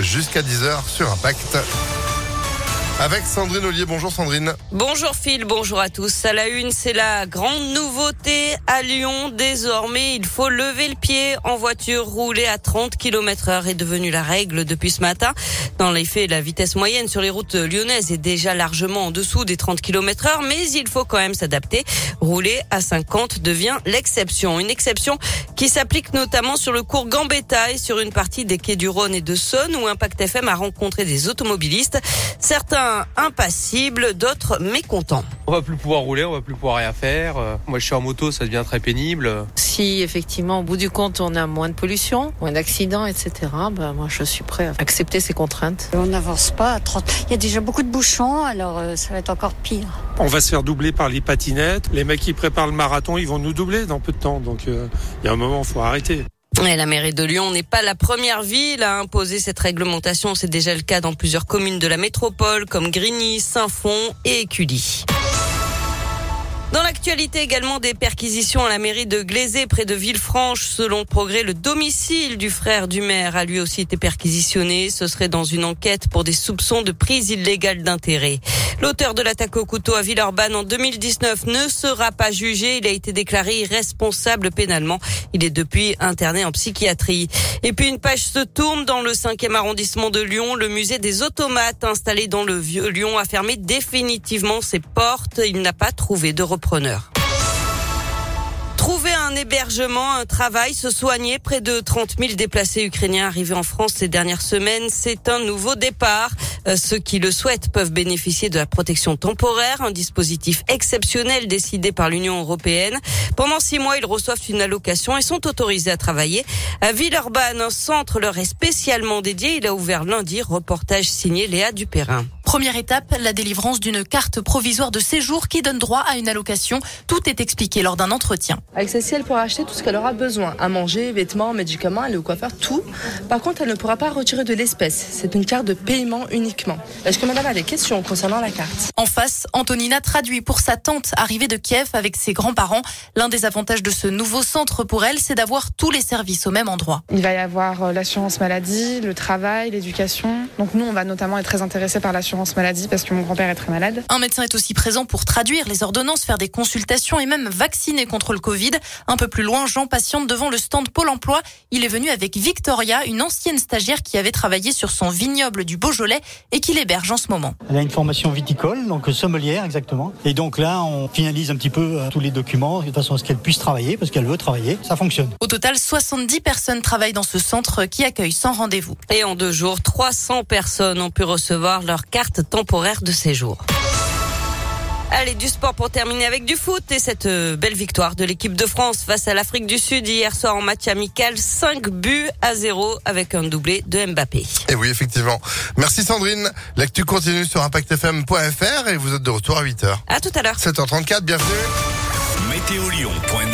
jusqu'à 10h sur Impact. Avec Sandrine Ollier. Bonjour Sandrine. Bonjour Phil, bonjour à tous. À la une, c'est la grande nouveauté à Lyon. Désormais, il faut lever le pied en voiture. Rouler à 30 km heure est devenu la règle depuis ce matin. Dans les faits, la vitesse moyenne sur les routes lyonnaises est déjà largement en dessous des 30 km heure, mais il faut quand même s'adapter. Rouler à 50 devient l'exception. Une exception qui s'applique notamment sur le cours Gambetta et sur une partie des quais du Rhône et de Saône où Impact FM a rencontré des automobilistes. Certains impassibles, d'autres mécontents. On va plus pouvoir rouler, on va plus pouvoir rien faire. Euh, moi, je suis en moto, ça devient très pénible. Si effectivement, au bout du compte, on a moins de pollution, moins d'accidents, etc. Ben, moi, je suis prêt à accepter ces contraintes. On n'avance pas à 30. Il y a déjà beaucoup de bouchons, alors euh, ça va être encore pire. On va se faire doubler par les patinettes. Les mecs qui préparent le marathon, ils vont nous doubler dans peu de temps. Donc, euh, il y a un moment, il faut arrêter. La mairie de Lyon n'est pas la première ville à imposer cette réglementation. C'est déjà le cas dans plusieurs communes de la métropole comme Grigny, Saint-Fond et Écully. Dans l'actualité également des perquisitions à la mairie de Glazé près de Villefranche. Selon progrès, le domicile du frère du maire a lui aussi été perquisitionné. Ce serait dans une enquête pour des soupçons de prise illégale d'intérêt. L'auteur de l'attaque au couteau à Villeurbanne en 2019 ne sera pas jugé. Il a été déclaré irresponsable pénalement. Il est depuis interné en psychiatrie. Et puis une page se tourne dans le 5e arrondissement de Lyon. Le musée des automates installé dans le vieux Lyon a fermé définitivement ses portes. Il n'a pas trouvé de repreneur. Trouver un hébergement, un travail, se soigner. Près de 30 000 déplacés ukrainiens arrivés en France ces dernières semaines. C'est un nouveau départ. Euh, ceux qui le souhaitent peuvent bénéficier de la protection temporaire, un dispositif exceptionnel décidé par l'Union européenne. Pendant six mois, ils reçoivent une allocation et sont autorisés à travailler. À Villeurbanne, un centre leur est spécialement dédié. Il a ouvert lundi. Reportage signé Léa Dupérin. Première étape, la délivrance d'une carte provisoire de séjour qui donne droit à une allocation. Tout est expliqué lors d'un entretien. Avec celle-ci, elle pourra acheter tout ce qu'elle aura besoin. À manger, vêtements, médicaments, aller au coiffeur, tout. Par contre, elle ne pourra pas retirer de l'espèce. C'est une carte de paiement uniquement. Est-ce que madame a des questions concernant la carte? En face, Antonina traduit pour sa tante arrivée de Kiev avec ses grands-parents. L'un des avantages de ce nouveau centre pour elle, c'est d'avoir tous les services au même endroit. Il va y avoir euh, l'assurance maladie, le travail, l'éducation. Donc nous, on va notamment être très intéressés par l'assurance maladie parce que mon grand-père est très malade. Un médecin est aussi présent pour traduire les ordonnances, faire des consultations et même vacciner contre le Covid. Un peu plus loin, Jean patiente devant le stand Pôle emploi. Il est venu avec Victoria, une ancienne stagiaire qui avait travaillé sur son vignoble du Beaujolais et qui l'héberge en ce moment. Elle a une formation viticole, donc sommelière exactement. Et donc là, on finalise un petit peu euh, tous les documents de façon à ce qu'elle puisse travailler parce qu'elle veut travailler. Ça fonctionne. Au total, 70 personnes travaillent dans ce centre qui accueille sans rendez-vous. Et en deux jours, 300 personnes ont pu recevoir leur carte temporaire de séjour. Allez, du sport pour terminer avec du foot et cette euh, belle victoire de l'équipe de France face à l'Afrique du Sud hier soir en match amical, 5 buts à 0 avec un doublé de Mbappé. Et oui, effectivement. Merci Sandrine. L'actu continue sur impactfm.fr et vous êtes de retour à 8h. À tout à l'heure. 7h34, bienvenue.